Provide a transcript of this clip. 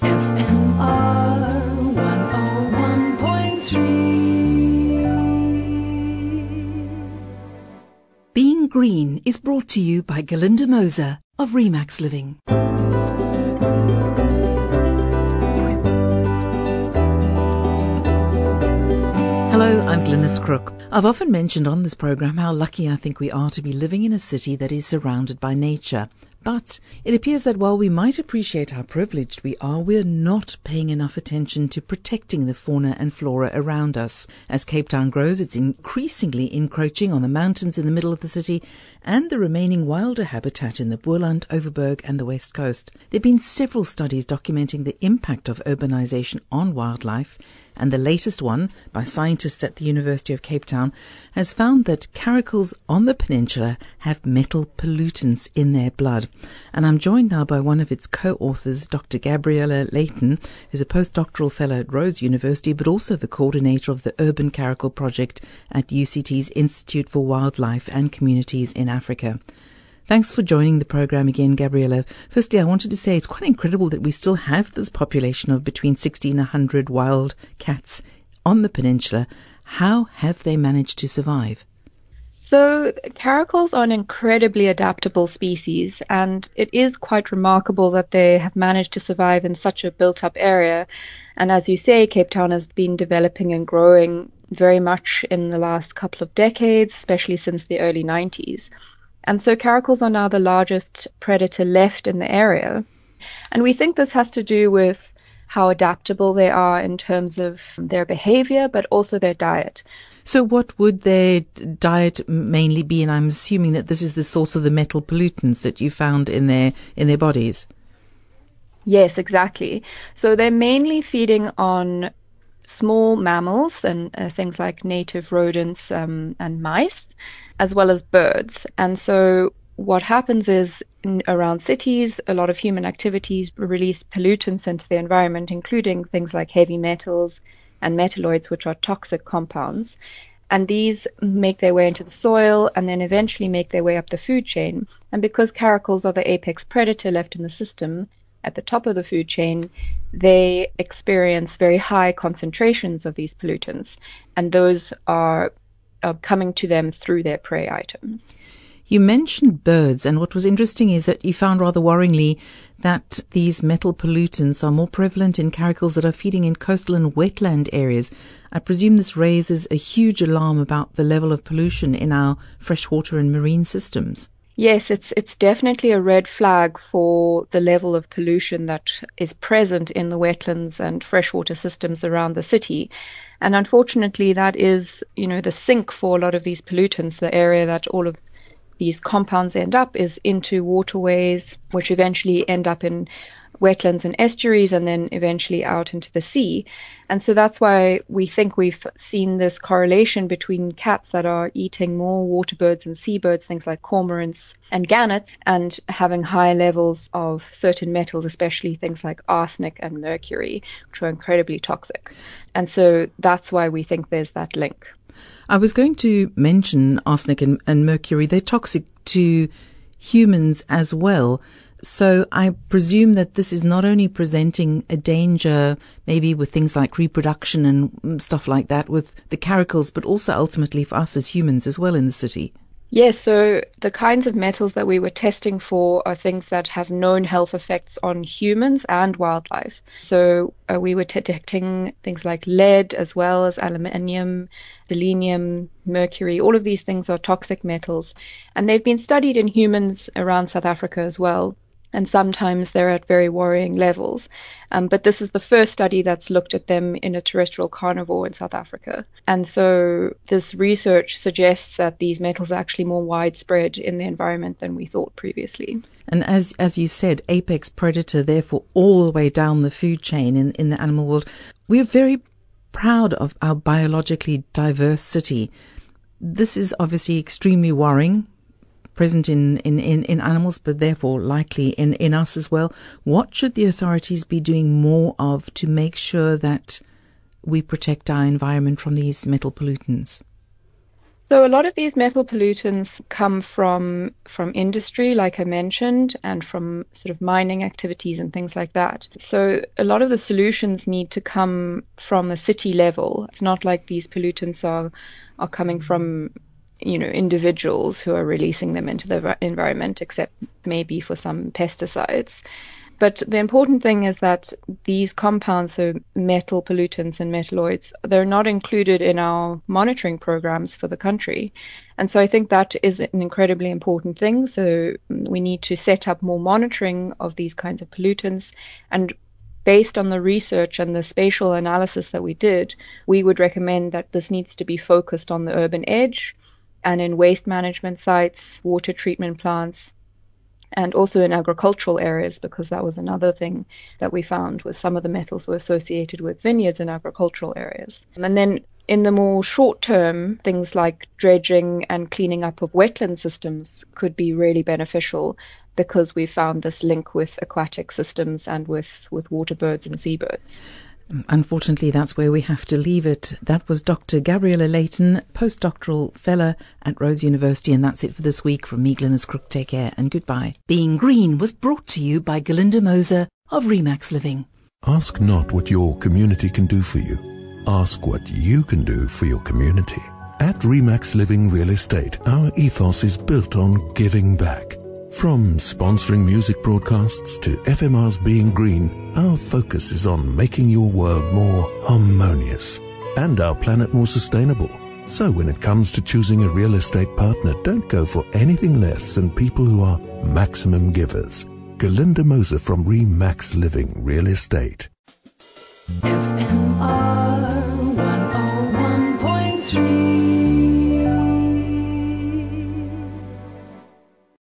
101.3. Being Green is brought to you by Galinda Moser of Remax Living. Hello, I'm Glynis Crook. I've often mentioned on this program how lucky I think we are to be living in a city that is surrounded by nature. But it appears that while we might appreciate how privileged we are, we're not paying enough attention to protecting the fauna and flora around us. As Cape Town grows, it's increasingly encroaching on the mountains in the middle of the city and the remaining wilder habitat in the Boland, Overberg, and the West Coast. There have been several studies documenting the impact of urbanization on wildlife and the latest one by scientists at the University of Cape Town has found that caracals on the peninsula have metal pollutants in their blood. And I'm joined now by one of its co-authors, Dr. Gabriella Leighton, who's a postdoctoral fellow at Rhodes University, but also the coordinator of the Urban Caracal Project at UCT's Institute for Wildlife and Communities in Africa. Thanks for joining the program again, Gabriella. Firstly, I wanted to say it's quite incredible that we still have this population of between 60 and 100 wild cats on the peninsula. How have they managed to survive? So, caracals are an incredibly adaptable species, and it is quite remarkable that they have managed to survive in such a built up area. And as you say, Cape Town has been developing and growing very much in the last couple of decades, especially since the early 90s. And so caracals are now the largest predator left in the area. And we think this has to do with how adaptable they are in terms of their behavior, but also their diet. So, what would their diet mainly be? And I'm assuming that this is the source of the metal pollutants that you found in their in their bodies. Yes, exactly. So they're mainly feeding on small mammals and uh, things like native rodents um, and mice, as well as birds. And so what happens is in, around cities, a lot of human activities release pollutants into the environment, including things like heavy metals and metalloids, which are toxic compounds. And these make their way into the soil and then eventually make their way up the food chain. And because caracals are the apex predator left in the system, at the top of the food chain, they experience very high concentrations of these pollutants, and those are, are coming to them through their prey items. You mentioned birds, and what was interesting is that you found rather worryingly that these metal pollutants are more prevalent in caracals that are feeding in coastal and wetland areas. I presume this raises a huge alarm about the level of pollution in our freshwater and marine systems. Yes, it's it's definitely a red flag for the level of pollution that is present in the wetlands and freshwater systems around the city. And unfortunately that is, you know, the sink for a lot of these pollutants, the area that all of these compounds end up is into waterways, which eventually end up in wetlands and estuaries and then eventually out into the sea. And so that's why we think we've seen this correlation between cats that are eating more water birds and seabirds, things like cormorants and gannets, and having high levels of certain metals, especially things like arsenic and mercury, which are incredibly toxic. And so that's why we think there's that link. I was going to mention arsenic and, and mercury. They're toxic to humans as well. So I presume that this is not only presenting a danger, maybe with things like reproduction and stuff like that with the caracals, but also ultimately for us as humans as well in the city. Yes, so the kinds of metals that we were testing for are things that have known health effects on humans and wildlife. So uh, we were detecting things like lead as well as aluminium, selenium, mercury. All of these things are toxic metals, and they've been studied in humans around South Africa as well and sometimes they're at very worrying levels. Um, but this is the first study that's looked at them in a terrestrial carnivore in South Africa. And so this research suggests that these metals are actually more widespread in the environment than we thought previously. And as as you said, apex predator, therefore all the way down the food chain in, in the animal world. We're very proud of our biologically diverse city. This is obviously extremely worrying present in, in, in, in animals, but therefore likely in, in us as well. What should the authorities be doing more of to make sure that we protect our environment from these metal pollutants? So a lot of these metal pollutants come from from industry, like I mentioned, and from sort of mining activities and things like that. So a lot of the solutions need to come from a city level. It's not like these pollutants are are coming from you know individuals who are releasing them into the environment, except maybe for some pesticides. But the important thing is that these compounds, so metal pollutants and metalloids, they're not included in our monitoring programs for the country. And so I think that is an incredibly important thing. So we need to set up more monitoring of these kinds of pollutants. And based on the research and the spatial analysis that we did, we would recommend that this needs to be focused on the urban edge and in waste management sites, water treatment plants, and also in agricultural areas because that was another thing that we found was some of the metals were associated with vineyards in agricultural areas. And then in the more short term, things like dredging and cleaning up of wetland systems could be really beneficial because we found this link with aquatic systems and with, with water birds and seabirds. Unfortunately, that's where we have to leave it. That was Dr. Gabriella Leighton, postdoctoral fellow at Rhodes University, and that's it for this week from me, Glynis Crook. Take care and goodbye. Being Green was brought to you by Galinda Moser of Remax Living. Ask not what your community can do for you. Ask what you can do for your community. At Remax Living Real Estate, our ethos is built on giving back. From sponsoring music broadcasts to FMR's Being Green, our focus is on making your world more harmonious and our planet more sustainable. So when it comes to choosing a real estate partner, don't go for anything less than people who are maximum givers. Galinda Moser from Remax Living Real Estate. FMR